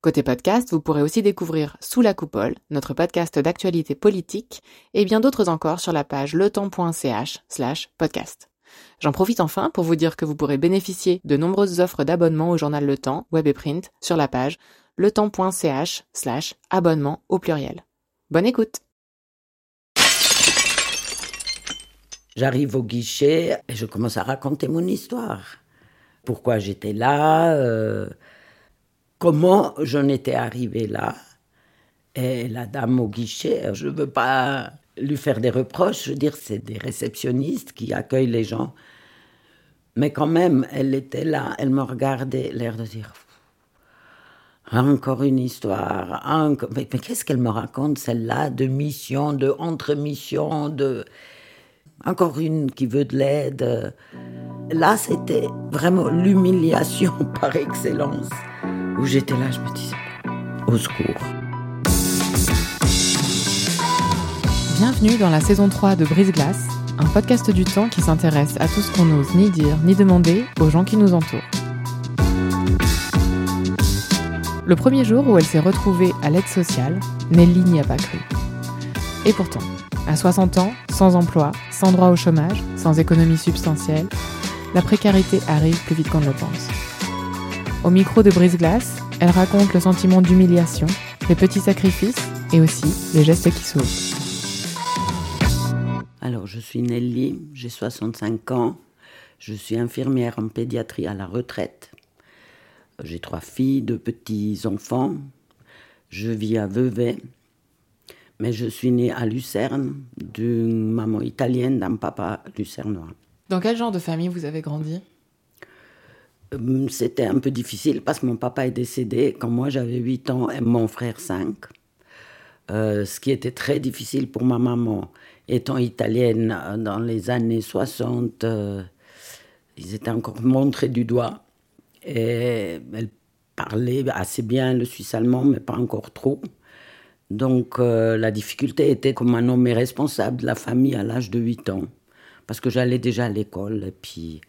Côté podcast, vous pourrez aussi découvrir Sous la coupole, notre podcast d'actualité politique, et bien d'autres encore sur la page letemps.ch slash podcast. J'en profite enfin pour vous dire que vous pourrez bénéficier de nombreuses offres d'abonnement au journal Le Temps, web et print, sur la page letemps.ch slash abonnement au pluriel. Bonne écoute J'arrive au guichet et je commence à raconter mon histoire. Pourquoi j'étais là, euh, comment j'en étais arrivé là? Et la dame au guichet, je ne veux pas lui faire des reproches, je veux dire, c'est des réceptionnistes qui accueillent les gens. Mais quand même, elle était là, elle me regardait, l'air de dire encore une histoire. Encore... Mais, qu'est-ce qu'elle me raconte, celle-là, de mission, de entre-mission, de. Encore une qui veut de l'aide. Là, c'était vraiment l'humiliation par excellence où j'étais là, je me disais, au secours. Bienvenue dans la saison 3 de Brise Glace, un podcast du temps qui s'intéresse à tout ce qu'on n'ose ni dire ni demander aux gens qui nous entourent. Le premier jour où elle s'est retrouvée à l'aide sociale, Nelly n'y a pas cru. Et pourtant, à 60 ans, sans emploi, sans droit au chômage, sans économie substantielle, la précarité arrive plus vite qu'on ne le pense. Au micro de Brise-Glace, elle raconte le sentiment d'humiliation, les petits sacrifices et aussi les gestes qui sauvent. Alors, je suis Nelly, j'ai 65 ans, je suis infirmière en pédiatrie à la retraite. J'ai trois filles, deux petits-enfants. Je vis à Vevey, mais je suis née à Lucerne, d'une maman italienne, d'un papa lucernois. Dans quel genre de famille vous avez grandi? C'était un peu difficile parce que mon papa est décédé quand moi j'avais 8 ans et mon frère 5. Euh, ce qui était très difficile pour ma maman. Étant italienne euh, dans les années 60, ils étaient encore montrés du doigt. Et elle parlait assez bien le suisse allemand, mais pas encore trop. Donc la difficulté était comme un homme est responsable de la famille à l'âge de 8 ans. Parce que j'allais déjà à l'école. Et puis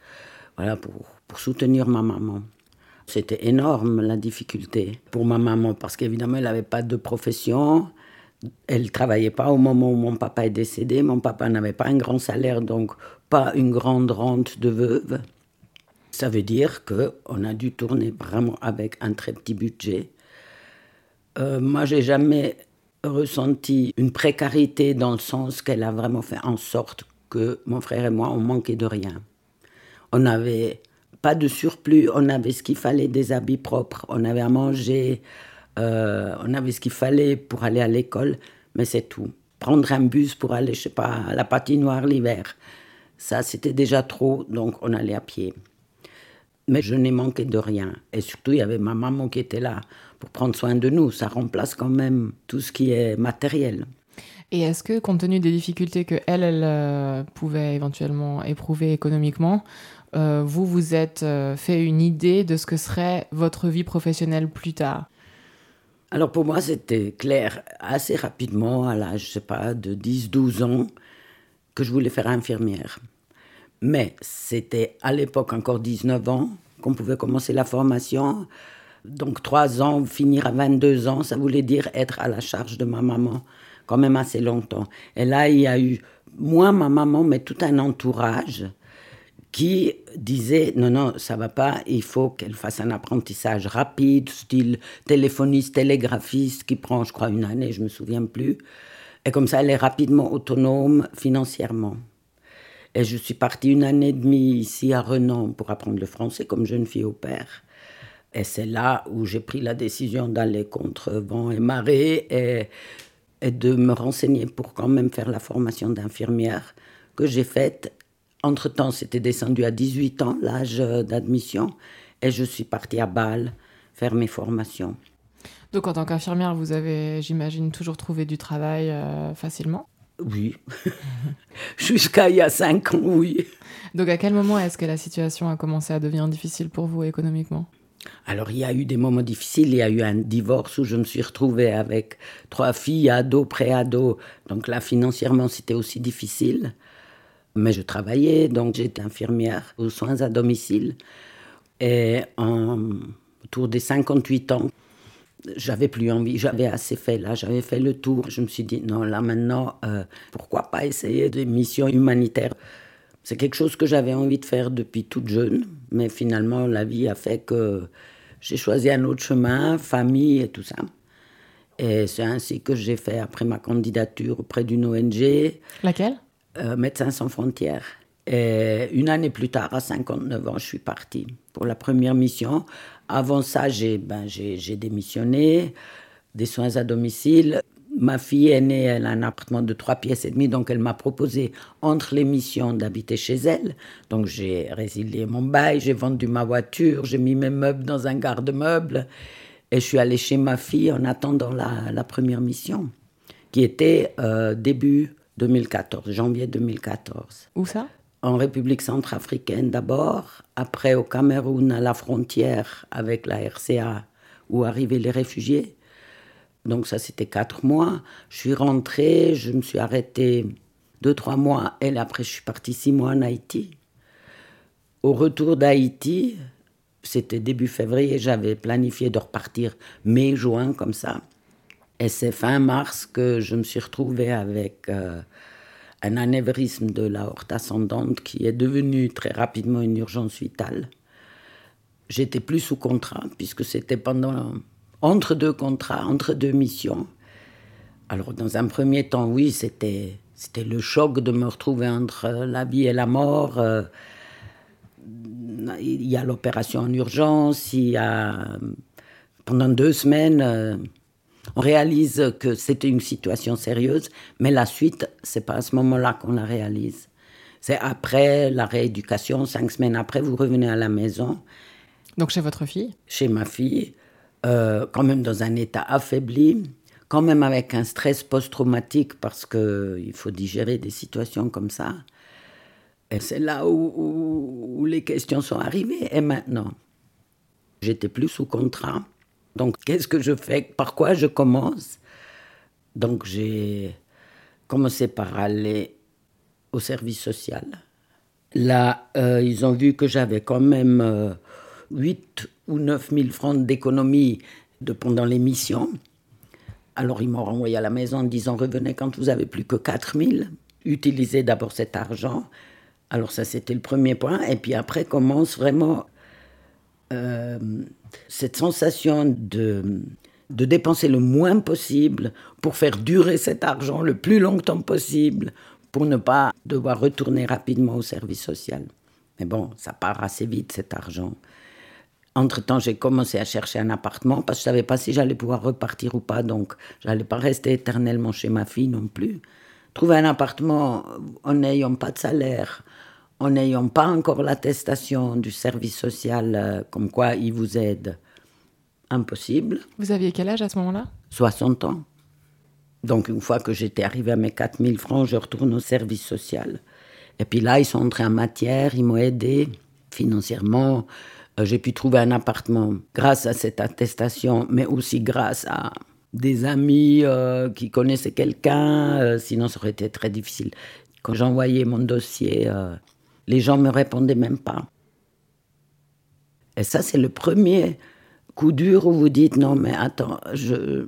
voilà, pour pour soutenir ma maman. C'était énorme la difficulté pour ma maman parce qu'évidemment elle n'avait pas de profession. Elle travaillait pas au moment où mon papa est décédé. Mon papa n'avait pas un grand salaire, donc pas une grande rente de veuve. Ça veut dire que on a dû tourner vraiment avec un très petit budget. Euh, moi, j'ai jamais ressenti une précarité dans le sens qu'elle a vraiment fait en sorte que mon frère et moi on manquait de rien. On avait pas de surplus, on avait ce qu'il fallait, des habits propres, on avait à manger, euh, on avait ce qu'il fallait pour aller à l'école, mais c'est tout. Prendre un bus pour aller, je sais pas, à la patinoire l'hiver, ça c'était déjà trop, donc on allait à pied. Mais je n'ai manqué de rien. Et surtout, il y avait ma maman qui était là pour prendre soin de nous. Ça remplace quand même tout ce qui est matériel. Et est-ce que, compte tenu des difficultés que elle, elle euh, pouvait éventuellement éprouver économiquement, euh, vous vous êtes euh, fait une idée de ce que serait votre vie professionnelle plus tard Alors pour moi, c'était clair assez rapidement, à l'âge, je sais pas, de 10-12 ans, que je voulais faire infirmière. Mais c'était à l'époque encore 19 ans qu'on pouvait commencer la formation. Donc trois ans, finir à 22 ans, ça voulait dire être à la charge de ma maman quand même assez longtemps. Et là, il y a eu, moi, ma maman, mais tout un entourage qui disait non, non, ça va pas, il faut qu'elle fasse un apprentissage rapide, style téléphoniste, télégraphiste, qui prend, je crois, une année, je me souviens plus. Et comme ça, elle est rapidement autonome financièrement. Et je suis partie une année et demie ici à Renan pour apprendre le français comme jeune fille au père. Et c'est là où j'ai pris la décision d'aller contre vent et marée et, et de me renseigner pour quand même faire la formation d'infirmière que j'ai faite entre-temps, c'était descendu à 18 ans, l'âge d'admission, et je suis partie à Bâle faire mes formations. Donc en tant qu'infirmière, vous avez, j'imagine, toujours trouvé du travail euh, facilement? Oui. Jusqu'à il y a cinq ans, oui. Donc à quel moment est-ce que la situation a commencé à devenir difficile pour vous économiquement? Alors, il y a eu des moments difficiles. Il y a eu un divorce où je me suis retrouvée avec trois filles, ados, pré-ados. Donc là, financièrement, c'était aussi difficile. Mais je travaillais, donc j'étais infirmière aux soins à domicile. Et autour des 58 ans, j'avais plus envie, j'avais assez fait là, j'avais fait le tour. Je me suis dit, non, là maintenant, euh, pourquoi pas essayer des missions humanitaires? C'est quelque chose que j'avais envie de faire depuis toute jeune, mais finalement, la vie a fait que j'ai choisi un autre chemin, famille et tout ça. Et c'est ainsi que j'ai fait après ma candidature auprès d'une ONG. Laquelle? Euh, Médecins sans frontières. Et une année plus tard, à 59 ans, je suis partie pour la première mission. Avant ça, j'ai ben, démissionné des soins à domicile. Ma fille est née, elle a un appartement de trois pièces et demie, donc elle m'a proposé entre les missions d'habiter chez elle. Donc j'ai résilié mon bail, j'ai vendu ma voiture, j'ai mis mes meubles dans un garde-meubles et je suis allée chez ma fille en attendant la, la première mission, qui était euh, début 2014, janvier 2014. Où ça? En République centrafricaine d'abord, après au Cameroun à la frontière avec la RCA où arrivaient les réfugiés. Donc ça c'était quatre mois. Je suis rentrée, je me suis arrêtée deux, trois mois et après je suis partie six mois en Haïti. Au retour d'Haïti, c'était début février, j'avais planifié de repartir mai-juin comme ça. Et c'est fin mars que je me suis retrouvée avec... Euh, un anévrisme de la horte ascendante qui est devenu très rapidement une urgence vitale. J'étais plus sous contrat, puisque c'était pendant entre deux contrats, entre deux missions. Alors, dans un premier temps, oui, c'était c'était le choc de me retrouver entre la vie et la mort. Euh, il y a l'opération en urgence, il y a pendant deux semaines euh, on réalise que c'était une situation sérieuse, mais la suite, c'est pas à ce moment-là qu'on la réalise. C'est après la rééducation, cinq semaines après, vous revenez à la maison. Donc chez votre fille? Chez ma fille, euh, quand même dans un état affaibli, quand même avec un stress post-traumatique parce qu'il faut digérer des situations comme ça. Et c'est là où, où les questions sont arrivées. Et maintenant, j'étais plus sous contrat. Donc, qu'est-ce que je fais? Par quoi je commence? Donc, j'ai commencé par aller au service social. Là, euh, ils ont vu que j'avais quand même euh, 8 ou 9 000 francs d'économie de, pendant les missions. Alors, ils m'ont renvoyé à la maison en disant Revenez quand vous avez plus que 4 000. Utilisez d'abord cet argent. Alors, ça, c'était le premier point. Et puis après commence vraiment euh, cette sensation de, de dépenser le moins possible pour faire durer cet argent le plus longtemps possible pour ne pas devoir retourner rapidement au service social. Mais bon, ça part assez vite cet argent. Entre-temps, j'ai commencé à chercher un appartement parce que je ne savais pas si j'allais pouvoir repartir ou pas, donc j'allais pas rester éternellement chez ma fille non plus. Trouver un appartement en n'ayant pas de salaire, en n'ayant pas encore l'attestation du service social euh, comme quoi il vous aide, impossible. Vous aviez quel âge à ce moment-là? 60 ans. Donc une fois que j'étais arrivé à mes 4000 francs, je retourne au service social. Et puis là, ils sont entrés en matière, ils m'ont aidé financièrement. Euh, j'ai pu trouver un appartement grâce à cette attestation, mais aussi grâce à des amis euh, qui connaissaient quelqu'un, sinon ça aurait été très difficile. Quand j'envoyais mon dossier les gens me répondaient même pas. Et ça, c'est le premier coup dur où vous dites non, mais attends, je,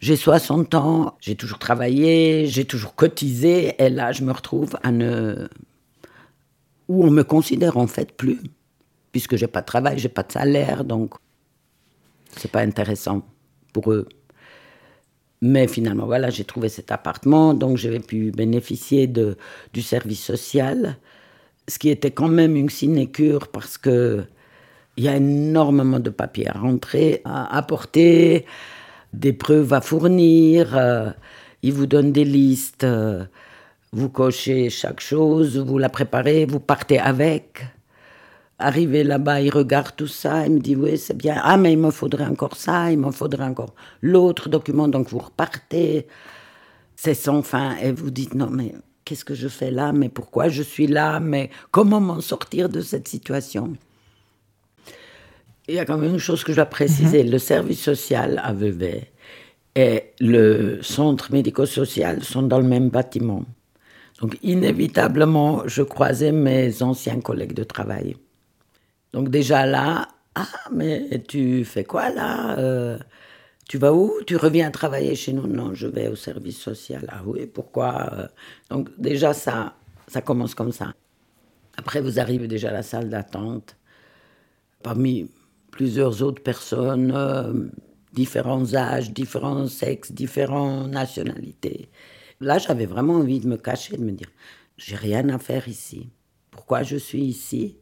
j'ai 60 ans, j'ai toujours travaillé, j'ai toujours cotisé, et là, je me retrouve à ne. où on me considère en fait plus, puisque j'ai pas de travail, j'ai pas de salaire, donc c'est pas intéressant pour eux. Mais finalement, voilà, j'ai trouvé cet appartement, donc j'ai pu bénéficier de, du service social ce qui était quand même une sinécure parce que il y a énormément de papiers à rentrer, à apporter, des preuves à fournir. Euh, ils vous donnent des listes, euh, vous cochez chaque chose, vous la préparez, vous partez avec. Arrivé là-bas, il regarde tout ça, il me dit oui c'est bien. Ah mais il me faudrait encore ça, il me faudrait encore l'autre document, donc vous repartez. c'est sans fin. Et vous dites, non, mais qu'est-ce que je fais là Mais pourquoi je suis là Mais comment m'en sortir de cette situation? Il y a quand même une chose que je dois préciser. Mhm. Le service social à Vevey et le centre médico-social sont dans le même bâtiment. Donc inévitablement, je croisais mes anciens collègues de travail. Donc déjà là, ah mais tu fais quoi là euh, Tu vas où? Tu reviens travailler chez nous? Non, je vais au service social. Ah oui, pourquoi euh? Donc déjà ça, ça commence comme ça. Après vous arrivez déjà à la salle d'attente. Parmi plusieurs autres personnes, euh, différents âges, différents sexes, différentes nationalités. Là, j'avais vraiment envie de me cacher, de me dire, j'ai rien à faire ici. Pourquoi je suis ici?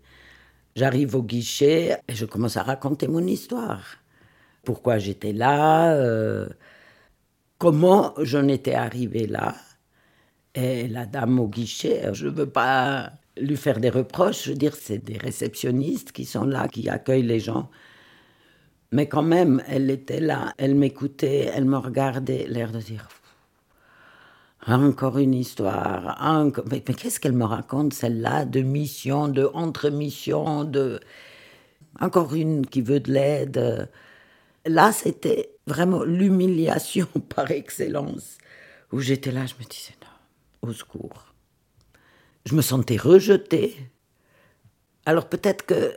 J'arrive au guichet et je commence à raconter mon histoire. Pourquoi j'étais là euh, Comment j'en étais arrivé là Et la dame au guichet, je ne veux pas lui faire des reproches, je veux dire, c'est des réceptionnistes qui sont là, qui accueillent les gens. Mais quand même, elle était là, elle m'écoutait, elle me regardait, l'air de dire encore une histoire. Encore... Mais, qu'est-ce qu'elle me raconte, celle-là, de mission, de entre-mission, de. Encore une qui veut de l'aide. Là, c'était vraiment l'humiliation par excellence. Où j'étais là, je me disais, non, au secours. Je me sentais rejetée. Alors peut-être que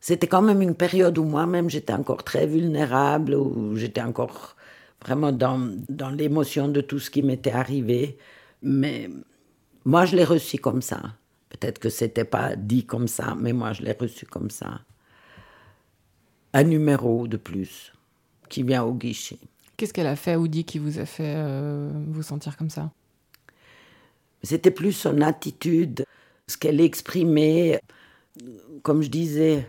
c'était quand même une période où moi-même j'étais encore très vulnérable, où j'étais encore vraiment dans, dans l'émotion de tout ce qui m'était arrivé. Mais moi, je l'ai reçu comme ça. Peut-être que c'était pas dit comme ça, mais moi, je l'ai reçu comme ça. Un numéro de plus qui vient au guichet. Qu'est-ce qu'elle a fait ou dit qui vous a fait euh, vous sentir comme ça? C'était plus son attitude, ce qu'elle exprimait. Comme je disais,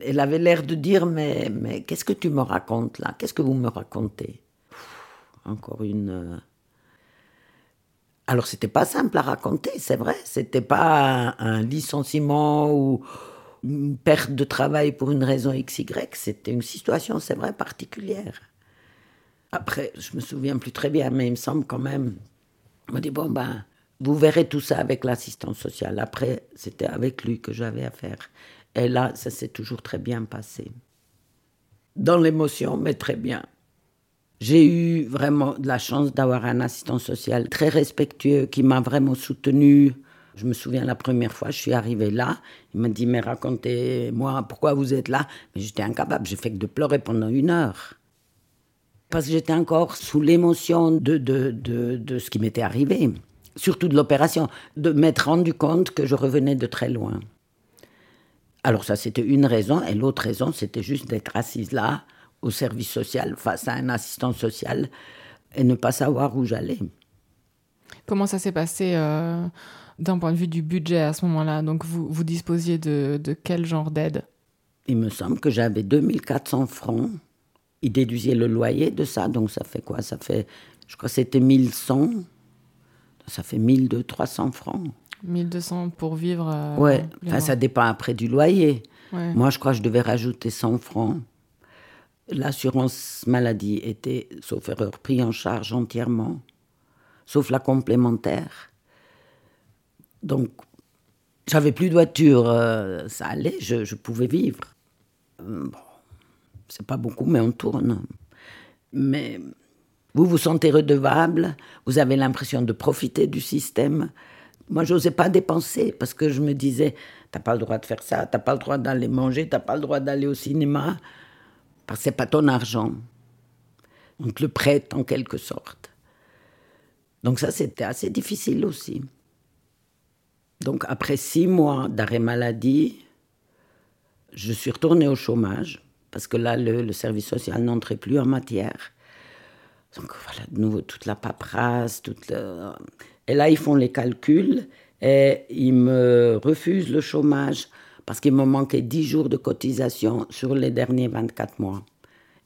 elle avait l'air de dire Mais, mais qu'est-ce que tu me racontes là? Qu'est-ce que vous me racontez? Encore une. Euh, alors, c'était pas simple à raconter, c'est vrai. C'était pas un licenciement ou une perte de travail pour une raison XY. C'était une situation, c'est vrai, particulière. Après, je me souviens plus très bien, mais il me semble quand même. On m'a dit bon ben, vous verrez tout ça avec l'assistance sociale. Après, c'était avec lui que j'avais à faire. Et là, ça s'est toujours très bien passé. Dans l'émotion, mais très bien. J'ai eu vraiment de la chance d'avoir un assistant social très respectueux qui m'a vraiment soutenu. Je me souviens la première fois, je suis arrivée là, il m'a dit mais racontez-moi pourquoi vous êtes là. Mais j'étais incapable, j'ai fait que de pleurer pendant une heure. Parce que j'étais encore sous l'émotion de, de, de, de ce qui m'était arrivé, surtout de l'opération, de m'être rendu compte que je revenais de très loin. Alors ça c'était une raison, et l'autre raison c'était juste d'être assise là, au service social face à un assistant social et ne pas savoir où j'allais. Comment ça s'est passé euh, d'un point de vue du budget à ce moment-là Donc vous, vous disposiez de, de quel genre d'aide? Il me semble que j'avais 2400 francs. Il déduisait le loyer de ça, donc ça fait quoi? Ça fait, je crois que c'était 1100. Ça fait 1200 francs. 1200 pour vivre euh, Ouais, enfin, ça dépend après du loyer. Moi, je crois que je devais rajouter 100 francs. L'assurance maladie était, sauf erreur, pris en charge entièrement, sauf la complémentaire. Donc, j'avais plus de voiture, euh, ça allait, je, pouvais vivre. Euh, bon, c'est pas beaucoup, mais on tourne. Mais vous vous sentez redevable, vous avez l'impression de profiter du système. Moi, j'osais pas dépenser parce que je me disais, t'as pas le droit de faire ça, t'as pas le droit d'aller manger, t'as pas le droit d'aller au cinéma parce que c'est pas ton argent. On te le prête en quelque sorte. Donc ça, c'était assez difficile aussi. Donc après six mois d'arrêt maladie, je suis retournée au chômage, parce que là, le, service social n'entrait plus en matière. Donc voilà, de nouveau, toute la paperasse, toute Et là, ils font les calculs et ils me refusent le chômage parce qu'il me manquait 10 jours de cotisation sur les derniers 24 mois.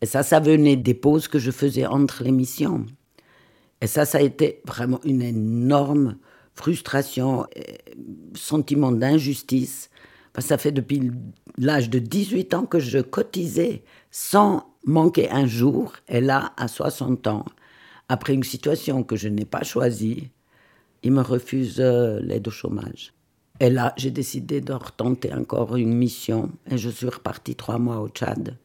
Et ça, ça venait des pauses que je faisais entre les missions. Et ça, ça a été vraiment une énorme frustration, sentiment d'injustice. Parce que ça fait depuis l'âge de 18 ans que je cotisais sans manquer un jour. Et là, à 60 ans, après une situation que je n'ai pas choisie, il me refuse euh, l'aide au chômage. Et là, j'ai décidé de retenter encore une mission et je suis repartie trois mois au Tchad.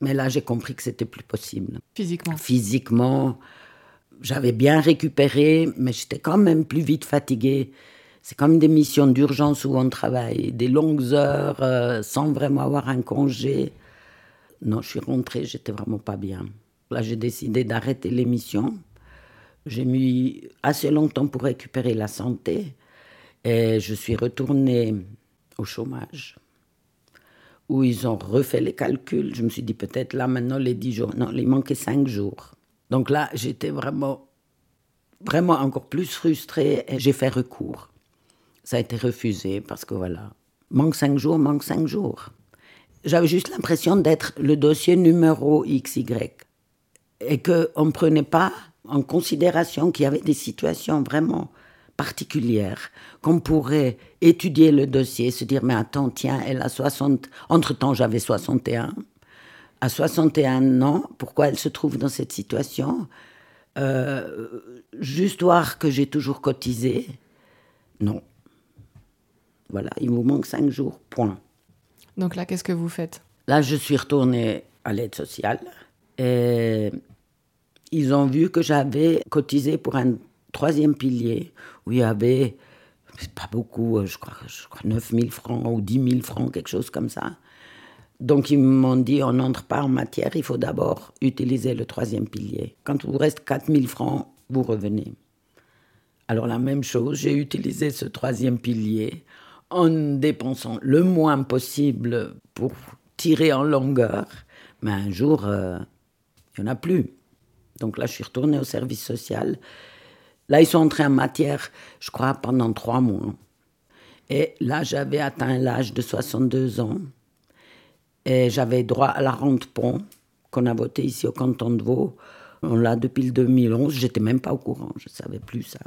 Mais là, j'ai compris que c'était plus possible. Physiquement Physiquement, j'avais bien récupéré, mais j'étais quand même plus vite fatiguée. C'est comme des missions d'urgence où on travaille des longues heures euh, sans vraiment avoir un congé. Non, je suis rentrée, j'étais vraiment pas bien. Là, j'ai décidé d'arrêter l'émission. J'ai mis assez longtemps pour récupérer la santé et je suis retournée au chômage où ils ont refait les calculs. Je me suis dit peut-être là maintenant les 10 jours. Non, il manquait 5 jours. Donc là, j'étais vraiment, vraiment encore plus frustrée et j'ai fait recours. Ça a été refusé parce que voilà, manque 5 jours, manque 5 jours. J'avais juste l'impression d'être le dossier numéro XY et qu'on ne prenait pas en considération qu'il y avait des situations vraiment particulières, qu'on pourrait étudier le dossier, se dire, mais attends, tiens, elle a 60, entre-temps j'avais 61, à 61 ans, pourquoi elle se trouve dans cette situation euh, Juste voir que j'ai toujours cotisé, non. Voilà, il vous manque 5 jours, point. Donc là, qu'est-ce que vous faites? Là, je suis retournée à l'aide sociale et ils ont vu que j'avais cotisé pour un troisième pilier où il y avait, pas beaucoup, je crois, je crois 9 000 francs ou 10 000 francs, quelque chose comme ça. Donc ils m'ont dit, on n'entre pas en matière, il faut d'abord utiliser le troisième pilier. Quand vous reste 4 000 francs, vous revenez. Alors la même chose, j'ai utilisé ce troisième pilier en dépensant le moins possible pour tirer en longueur. Mais un jour, euh, il n'y en a plus. Donc là, je suis retournée au service social. Là, ils sont entrés en matière, je crois, pendant trois mois. Et là, j'avais atteint l'âge de 62 ans. Et j'avais droit à la rente pont qu'on a voté ici au canton de Vaud. On l'a depuis le 2011. J'étais même pas au courant. Je savais plus ça.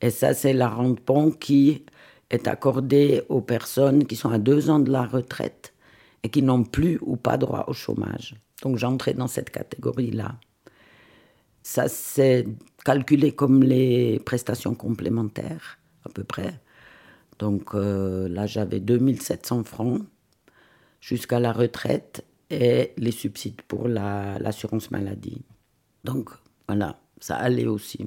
Et ça, c'est la rente pont qui est accordée aux personnes qui sont à deux ans de la retraite et qui n'ont plus ou pas droit au chômage. Donc j'entrais dans cette catégorie-là. Ça, c'est calculé comme les prestations complémentaires, à peu près. Donc euh, là, j'avais 2700 francs jusqu'à la retraite et les subsides pour l'assurance maladie. Donc voilà, ça allait aussi.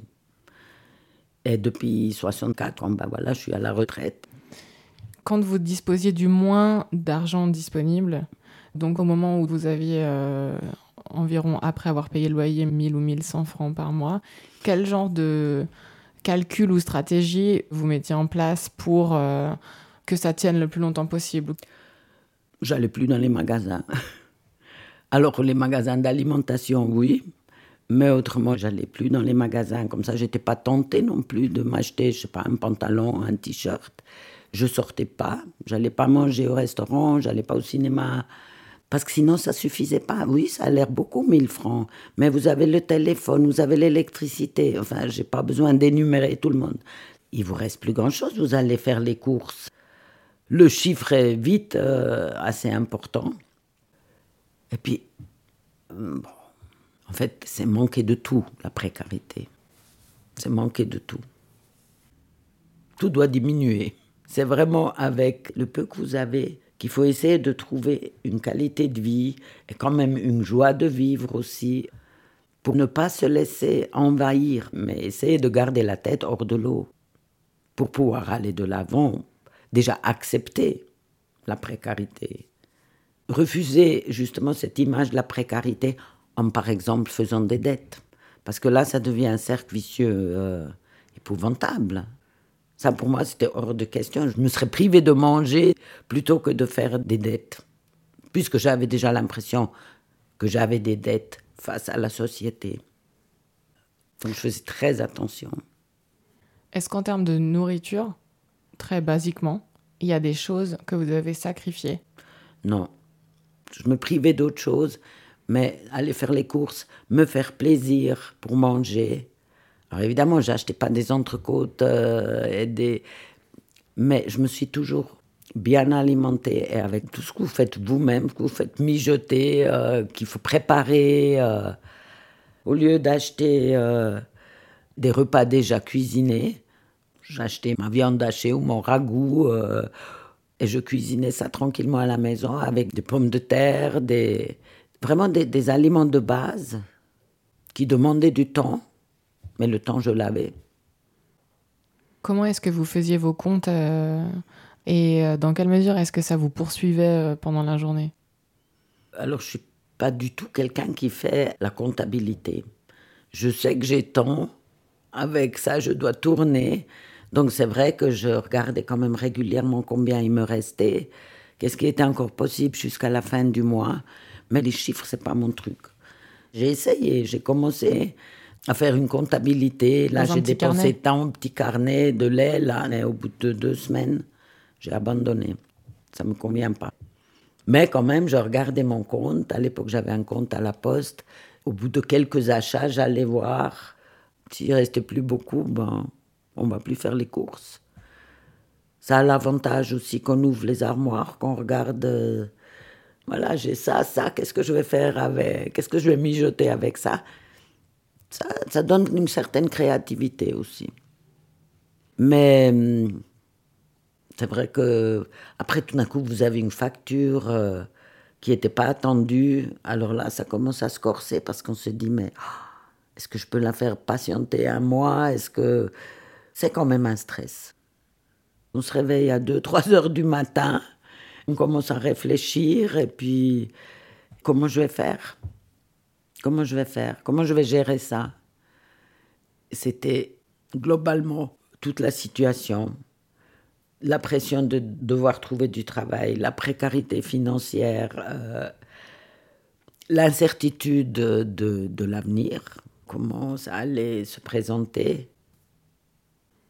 Et depuis 64 ans, ben voilà, je suis à la retraite. Quand vous disposiez du moins d'argent disponible, donc au moment où vous aviez euh, environ, après avoir payé le loyer, 1000 ou 1100 francs par mois, quel genre de calcul ou stratégie vous mettiez en place pour euh, que ça tienne le plus longtemps possible? J'allais plus dans les magasins. Alors les magasins d'alimentation, oui, mais autrement, j'allais plus dans les magasins. Comme ça, j'étais pas tentée non plus de m'acheter, je sais pas, un pantalon, un t-shirt. Je sortais pas, j'allais pas manger au restaurant, j'allais pas au cinéma. Parce que sinon, ça suffisait pas. Oui, ça a l'air beaucoup, 1000 francs. Mais vous avez le téléphone, vous avez l'électricité. Enfin, j'ai pas besoin d'énumérer tout le monde. Il vous reste plus grand-chose. Vous allez faire les courses. Le chiffre est vite euh, assez important. Et puis, euh, bon, en fait, c'est manquer de tout, la précarité. C'est manquer de tout. Tout doit diminuer. C'est vraiment avec le peu que vous avez qu'il faut essayer de trouver une qualité de vie et quand même une joie de vivre aussi, pour ne pas se laisser envahir, mais essayer de garder la tête hors de l'eau, pour pouvoir aller de l'avant, déjà accepter la précarité, refuser justement cette image de la précarité en par exemple faisant des dettes, parce que là ça devient un cercle vicieux euh, épouvantable. Ça, pour moi, c'était hors de question. Je me serais privé de manger plutôt que de faire des dettes, puisque j'avais déjà l'impression que j'avais des dettes face à la société. Donc je faisais très attention. Est-ce qu'en termes de nourriture, très basiquement, il y a des choses que vous avez sacrifiées Non. Je me privais d'autres choses, mais aller faire les courses, me faire plaisir pour manger, alors évidemment, j'achetais pas des entrecôtes euh, et des... Mais je me suis toujours bien alimentée et avec tout ce que vous faites vous-même, que vous faites mijoter, euh, qu'il faut préparer. Euh, Au lieu d'acheter des repas déjà cuisinés, j'achetais ma viande hachée ou mon ragoût euh, et je cuisinais ça tranquillement à la maison avec des pommes de terre, des, vraiment des, aliments de base qui demandaient du temps, mais le temps je l'avais. Comment est-ce que vous faisiez vos comptes euh, et euh, dans quelle mesure est-ce que ça vous poursuivait pendant la journée? Alors je suis pas du tout quelqu'un qui fait la comptabilité. Je sais que j'ai temps, avec ça je dois tourner. Donc c'est vrai que je regardais quand même régulièrement combien il me restait, qu'est-ce qui était encore possible jusqu'à la fin du mois. Mais les chiffres, c'est pas mon truc. J'ai essayé, j'ai commencé à faire une comptabilité. Là, j'ai dépensé tant, petit carnet de lait, là, et au bout de deux semaines, j'ai abandonné. Ça me convient pas. Mais quand même, je regardais mon compte. À l'époque, j'avais un compte à la poste. Au bout de quelques achats, j'allais voir. S'il restait plus beaucoup, ben, on va plus faire les courses. Ça a l'avantage aussi qu'on ouvre les armoires, qu'on regarde euh, voilà, j'ai ça, ça, qu'est-ce que je vais faire avec, qu'est-ce que je vais mijoter avec ça. ça Ça donne une certaine créativité aussi. Mais hum, c'est vrai que après tout d'un coup vous avez une facture euh, qui n'était pas attendue, alors là ça commence à se corser parce qu'on se dit mais oh, est-ce que je peux la faire patienter un mois? Est-ce que c'est quand même un stress. On se réveille à 2-3 heures du matin on commence à réfléchir et puis comment je vais faire? Comment je vais faire? Comment je vais gérer ça? C'était globalement toute la situation, la pression de devoir trouver du travail, la précarité financière, euh, l'incertitude de, de l'avenir, comment ça allait se présenter.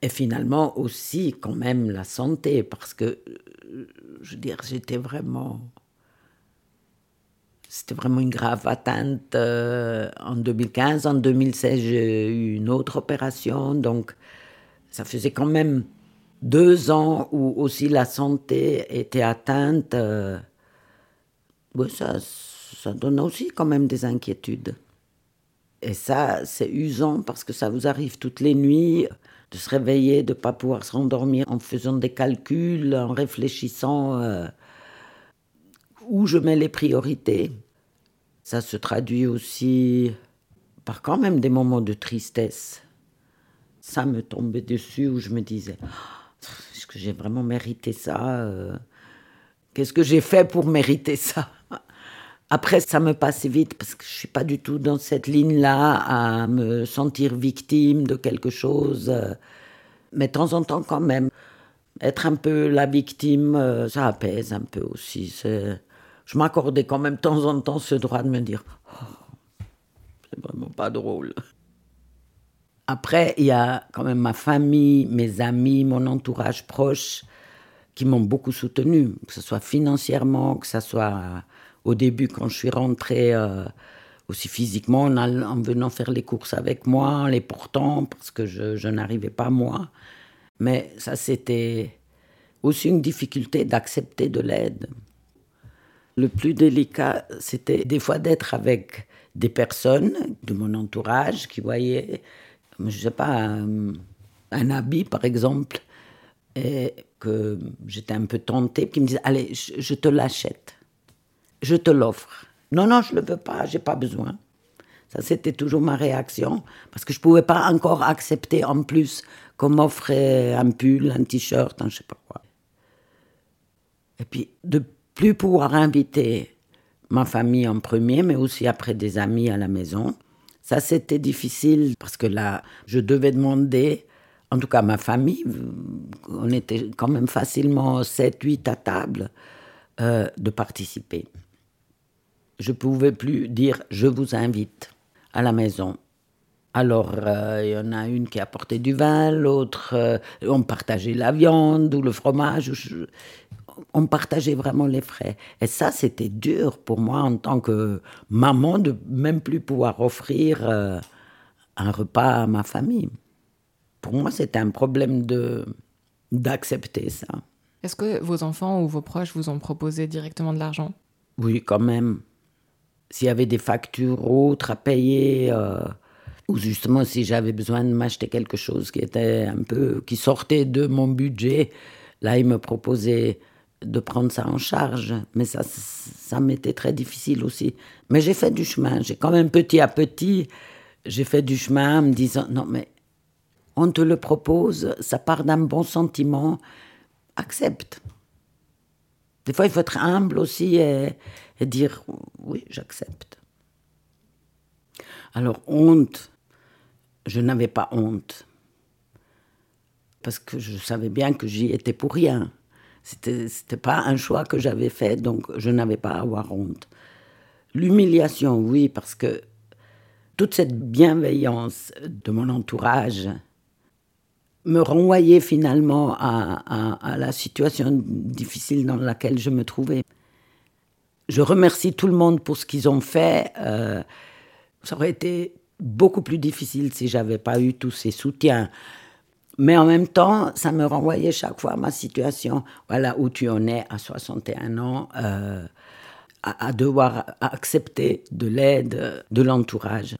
Et finalement aussi quand même la santé, parce que je veux dire, j'étais vraiment. C'était vraiment une grave atteinte euh, en 2015. En 2016, j'ai eu une autre opération. Donc, ça faisait quand même deux ans où aussi la santé était atteinte. Euh, ça, ça donne aussi quand même des inquiétudes. Et ça, c'est usant parce que ça vous arrive toutes les nuits de se réveiller, de ne pas pouvoir se rendormir en faisant des calculs, en réfléchissant euh, où je mets les priorités. Ça se traduit aussi par quand même des moments de tristesse. Ça me tombait dessus où je me disais, oh, est-ce que j'ai vraiment mérité ça euh, Qu'est-ce que j'ai fait pour mériter ça? Après, ça me passe vite parce que je suis pas du tout dans cette ligne-là à me sentir victime de quelque chose. Mais de temps en temps, quand même, être un peu la victime, euh, ça apaise un peu aussi. Je m'accordais quand même de temps en temps ce droit de me dire oh, c'est vraiment pas drôle. Après, il y a quand même ma famille, mes amis, mon entourage proche qui m'ont beaucoup soutenu, que ce soit financièrement, que ce soit au début, quand je suis rentrée, euh, aussi physiquement, en, venant faire les courses avec moi, en les portant, parce que je, n'arrivais pas moi. Mais ça, c'était aussi une difficulté d'accepter de l'aide. Le plus délicat, c'était des fois d'être avec des personnes de mon entourage qui voyaient, je ne sais pas, un, un, habit par exemple, et que j'étais un peu tentée, qui me disaient Allez, je te l'achète je te l'offre. Non, non, je ne le veux pas, j'ai pas besoin. Ça, c'était toujours ma réaction, parce que je ne pouvais pas encore accepter en plus qu'on m'offre un pull, un t-shirt, un je sais pas quoi. Et puis, de plus pouvoir inviter ma famille en premier, mais aussi après des amis à la maison, ça, c'était difficile, parce que là, je devais demander, en tout cas ma famille, on était quand même facilement 7-8 à table, euh, de participer je ne pouvais plus dire je vous invite à la maison. Alors, euh, il y en a une qui apportait du vin, l'autre, euh, on partageait la viande ou le fromage. on partageait vraiment les frais. Et ça, c'était dur pour moi en tant que maman de même plus pouvoir offrir euh, un repas à ma famille. Pour moi, c'était un problème de d'accepter ça. Est-ce que vos enfants ou vos proches vous ont proposé directement de l'argent? Oui, quand même s'il y avait des factures autres à payer, euh, ou justement si j'avais besoin de m'acheter quelque chose qui était un peu, qui sortait de mon budget, là il me proposait de prendre ça en charge, mais ça, ça m'était très difficile aussi. Mais j'ai fait du chemin, j'ai quand même petit à petit, j'ai fait du chemin en me disant, non mais on te le propose, ça part d'un bon sentiment, accepte. Des fois, il faut être humble aussi dire oui, j'accepte. Alors, honte, je n'avais pas honte. Parce que je savais bien que j'y étais pour rien. C'était, n'était pas un choix que j'avais fait, donc je n'avais pas à avoir honte. L'humiliation, oui, parce que toute cette bienveillance de mon entourage, me renvoyer finalement à, la situation difficile dans laquelle je me trouvais. Je remercie tout le monde pour ce qu'ils ont fait. Euh, ça aurait été beaucoup plus difficile si j'avais pas eu tous ces soutiens. Mais en même temps, ça me renvoyait chaque fois à ma situation. Voilà où tu en es à 61 ans, euh, à, devoir accepter de l'aide de l'entourage.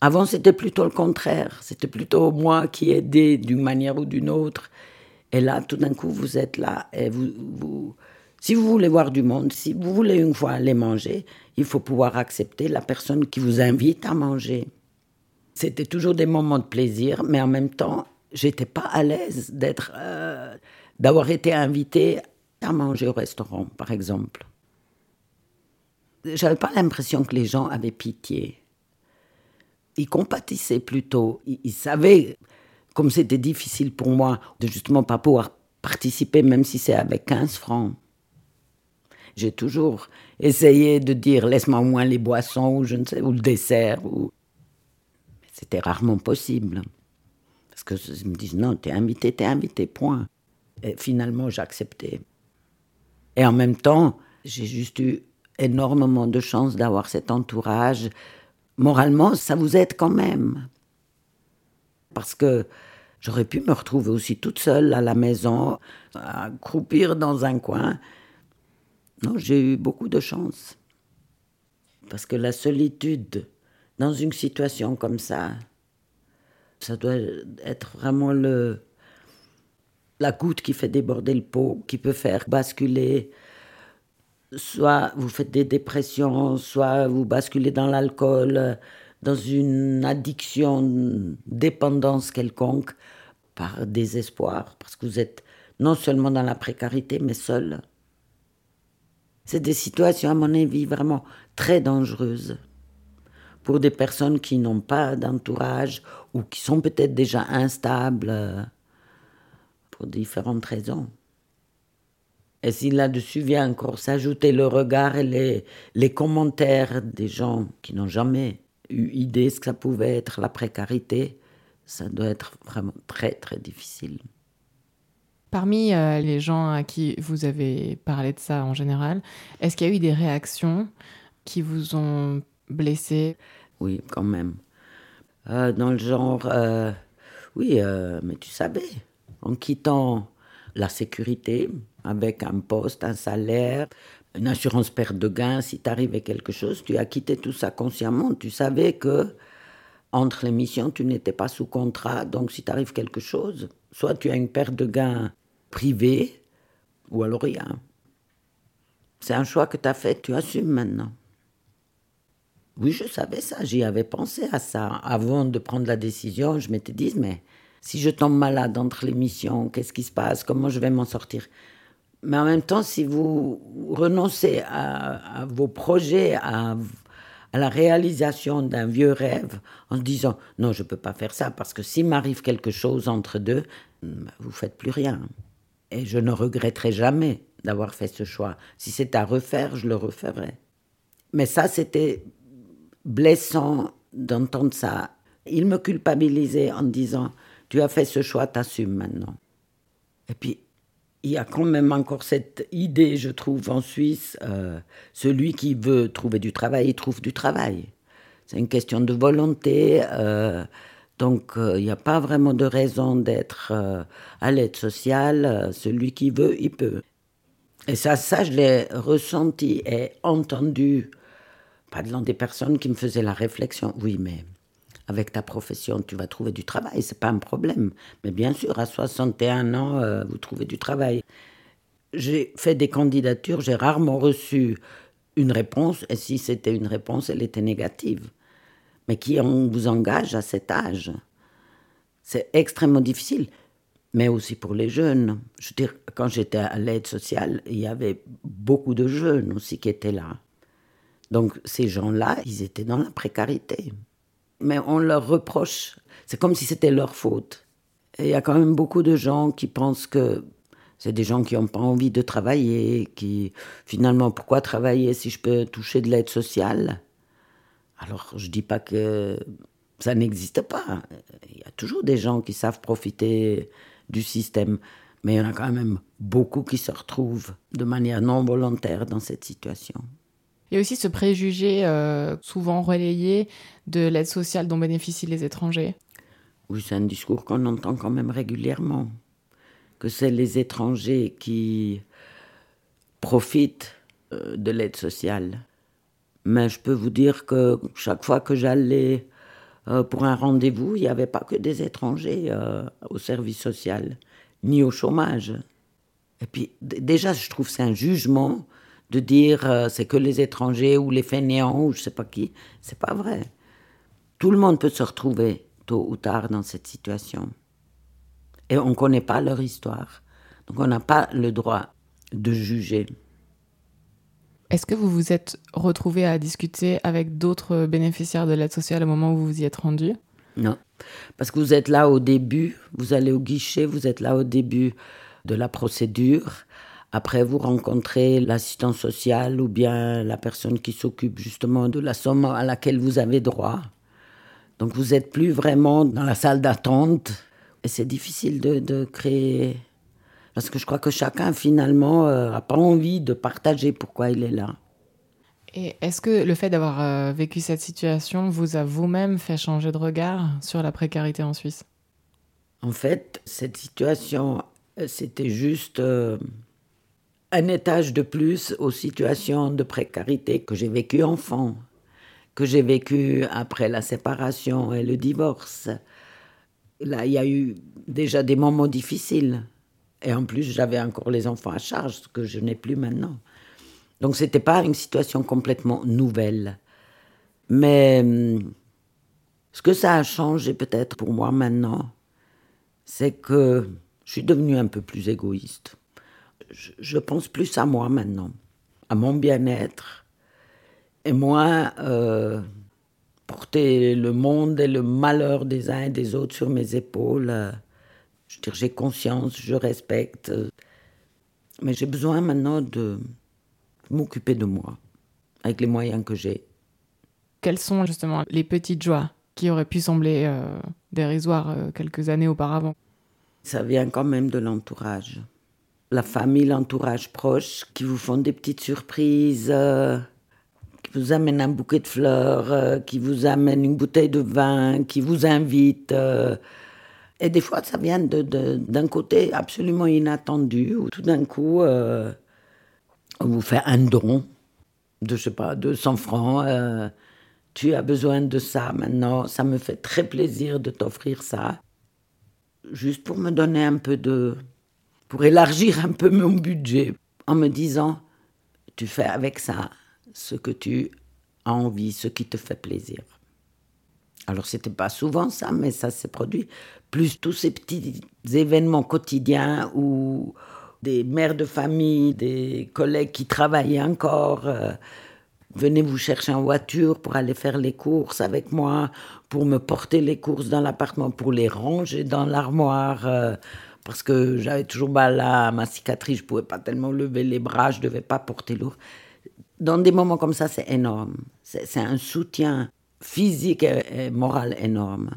Avant, c'était plutôt le contraire. C'était plutôt moi qui aidais d'une manière ou d'une autre. Et là, tout d'un coup, vous êtes là et vous, vous, si vous voulez voir du monde, si vous voulez une fois aller manger, il faut pouvoir accepter la personne qui vous invite à manger. C'était toujours des moments de plaisir, mais en même temps, j'étais pas à l'aise d'être, euh, d'avoir été invité à manger au restaurant, par exemple. J'avais pas l'impression que les gens avaient pitié il compatissait plutôt. Il, savait, comme c'était difficile pour moi de justement pas pouvoir participer, même si c'est avec 15 francs. J'ai toujours essayé de dire laisse-moi au moins les boissons ou je ne sais ou le dessert ou c'était rarement possible parce que je me disent non t'es invité t'es invité point et finalement j'acceptais et en même temps j'ai juste eu énormément de chance d'avoir cet entourage moralement, ça vous aide quand même. Parce que j'aurais pu me retrouver aussi toute seule à la maison, à croupir dans un coin. Non, j'ai eu beaucoup de chance. Parce que la solitude, dans une situation comme ça, ça doit être vraiment le, la goutte qui fait déborder le pot, qui peut faire basculer soit vous faites des dépressions, soit vous basculez dans l'alcool, dans une addiction, dépendance quelconque, par désespoir, parce que vous êtes non seulement dans la précarité, mais seul. C'est des situations, à mon avis, vraiment très dangereuses pour des personnes qui n'ont pas d'entourage ou qui sont peut-être déjà instables euh, pour différentes raisons. Et si là-dessus vient encore s'ajouter le regard et les, les commentaires des gens qui n'ont jamais eu idée ce que ça pouvait être la précarité, ça doit être vraiment très très difficile. Parmi euh, les gens à qui vous avez parlé de ça en général, est-ce qu'il y a eu des réactions qui vous ont blessé? Oui, quand même. Euh, dans le genre, euh, oui, mais tu savais, en quittant la sécurité, avec un poste, un salaire, une assurance perte de gain. Si t'arrivait quelque chose, tu as quitté tout ça consciemment. Tu savais que entre les missions, tu n'étais pas sous contrat. Donc si t'arrive quelque chose, soit tu as une perte de gain privée, ou alors rien. C'est un choix que tu as fait, tu assumes maintenant. Oui, je savais ça, j'y avais pensé à ça. Avant de prendre la décision, je m'étais dit, mais si je tombe malade entre les missions, qu'est-ce qui se passe? Comment je vais m'en sortir? Mais en même temps, si vous renoncez à, vos projets, à, la réalisation d'un vieux rêve, en disant non, je ne peux pas faire ça, parce que s'il m'arrive quelque chose entre deux, vous faites plus rien. Et je ne regretterai jamais d'avoir fait ce choix. Si c'est à refaire, je le referai. Mais ça, c'était blessant d'entendre ça. Il me culpabilisait en disant, tu as fait ce choix, t'assumes maintenant. Et puis, il y a quand même encore cette idée, je trouve, en Suisse, euh, celui qui veut trouver du travail, il trouve du travail. C'est une question de volonté. Euh, donc, euh, il n'y a pas vraiment de raison d'être à l'aide sociale. celui qui veut, il peut. Et ça, ça, je l'ai ressenti et entendu Parlant des personnes qui me faisaient la réflexion, oui, mais avec ta profession, tu vas trouver du travail, c'est pas un problème. Mais bien sûr, à 61 ans, euh, vous trouvez du travail. J'ai fait des candidatures, j'ai rarement reçu une réponse, et si c'était une réponse, elle était négative. Mais qui on vous engage à cet âge? C'est extrêmement difficile, mais aussi pour les jeunes. Je veux dire, quand j'étais à l'aide sociale, il y avait beaucoup de jeunes aussi qui étaient là. Donc ces gens-là, ils étaient dans la précarité. Mais on leur reproche, c'est comme si c'était leur faute. Et il y a quand même beaucoup de gens qui pensent que c'est des gens qui n'ont pas envie de travailler, qui finalement, pourquoi travailler si je peux toucher de l'aide sociale? Alors, je ne dis pas que ça n'existe pas. Il y a toujours des gens qui savent profiter du système, mais il y en a quand même beaucoup qui se retrouvent de manière non volontaire dans cette situation. Il y a aussi ce préjugé euh, souvent relayé de l'aide sociale dont bénéficient les étrangers. Oui, c'est un discours qu'on entend quand même régulièrement que c'est les étrangers qui profitent euh, de l'aide sociale. Mais je peux vous dire que chaque fois que j'allais euh, pour un rendez-vous, il n'y avait pas que des étrangers euh, au service social, ni au chômage. Et puis déjà, je trouve c'est un jugement de dire c'est que les étrangers ou les fainéants ou je sais pas qui. C'est pas vrai. Tout le monde peut se retrouver tôt ou tard dans cette situation et on ne connaît pas leur histoire. Donc on n'a pas le droit de juger. Est-ce que vous vous êtes retrouvé à discuter avec d'autres bénéficiaires de l'aide sociale au moment où vous vous y êtes rendu Non, parce que vous êtes là au début, vous allez au guichet, vous êtes là au début de la procédure. Après, vous rencontrez l'assistant social ou bien la personne qui s'occupe justement de la somme à laquelle vous avez droit. Donc vous n'êtes plus vraiment dans la salle d'attente et c'est difficile de, créer. Parce que je crois que chacun, finalement, n'a euh, pas envie de partager pourquoi il est là. Et est-ce que le fait d'avoir euh, vécu cette situation vous a vous-même fait changer de regard sur la précarité en Suisse? En fait, cette situation, euh, c'était juste un étage de plus aux situations de précarité que j'ai vécues enfant, que j'ai vécues après la séparation et le divorce, Là, il y a eu déjà des moments difficiles. Et en plus, j'avais encore les enfants à charge, ce que je n'ai plus maintenant. Donc, ce n'était pas une situation complètement nouvelle. Mais hum, ce que ça a changé peut-être pour moi maintenant, c'est que je suis devenue un peu plus égoïste. Je, pense plus à moi maintenant, à mon bien-être, et moins euh, porter le monde et le malheur des uns et des autres sur mes épaules. Je dire, j'ai conscience, je respecte. Mais j'ai besoin maintenant de m'occuper de moi, avec les moyens que j'ai. Quelles sont justement les petites joies qui auraient pu sembler euh, dérisoires euh, quelques années auparavant? Ça vient quand même de l'entourage. La famille, l'entourage proche, qui vous font des petites surprises. Euh, qui vous amène un bouquet de fleurs, euh, qui vous amène une bouteille de vin, qui vous invite. Euh, et des fois, ça vient d'un côté absolument inattendu, où tout d'un coup, euh, on vous fait un don de, je sais pas, 200 francs. tu as besoin de ça maintenant, ça me fait très plaisir de t'offrir ça. Juste pour me donner un peu de. pour élargir un peu mon budget, en me disant, tu fais avec ça ce que tu as envie, ce qui te fait plaisir. Alors c'était pas souvent ça, mais ça s'est produit. Plus tous ces petits événements quotidiens où des mères de famille, des collègues qui travaillaient encore, euh, venaient vous chercher en voiture pour aller faire les courses avec moi, pour me porter les courses dans l'appartement, pour les ranger dans l'armoire. Euh, parce que j'avais toujours mal à ma cicatrice, je pouvais pas tellement lever les bras, je devais pas porter lourd dans des moments comme ça, c'est énorme. C'est un soutien physique et, moral énorme.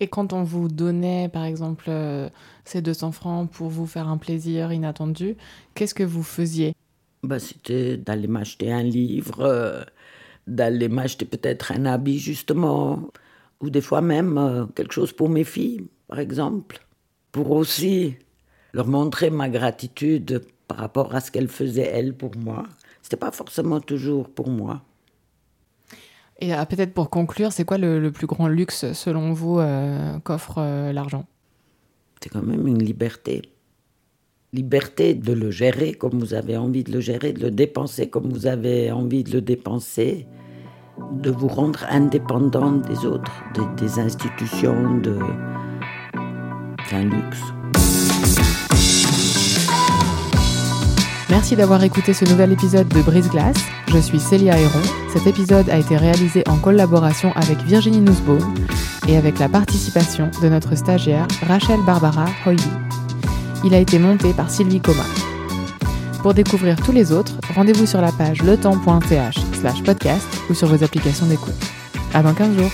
Et quand on vous donnait, par exemple, euh, ces 200 francs pour vous faire un plaisir inattendu, qu'est-ce que vous faisiez? Bah, C'était d'aller m'acheter un livre, euh, d'aller m'acheter peut-être un habit, justement, ou des fois même euh, quelque chose pour mes filles, par exemple, pour aussi leur montrer ma gratitude par rapport à ce qu'elles faisaient, elles, pour moi. C'était pas forcément toujours pour moi. Et euh, peut-être pour conclure, c'est quoi le, plus grand luxe selon vous euh, qu'offre euh, l'argent? C'est quand même une liberté. Liberté de le gérer comme vous avez envie de le gérer, de le dépenser comme vous avez envie de le dépenser, de vous rendre indépendant des autres, des, institutions, de... un luxe. Merci d'avoir écouté ce nouvel épisode de Brise Glace. Je suis Célia Héron. Cet épisode a été réalisé en collaboration avec Virginie Nussbaum et avec la participation de notre stagiaire Rachel Barbara Hoyly. Il a été monté par Sylvie Coma. Pour découvrir tous les autres, rendez-vous sur la page letemps.ch slash podcast ou sur vos applications d'écoute. À dans 15 jours.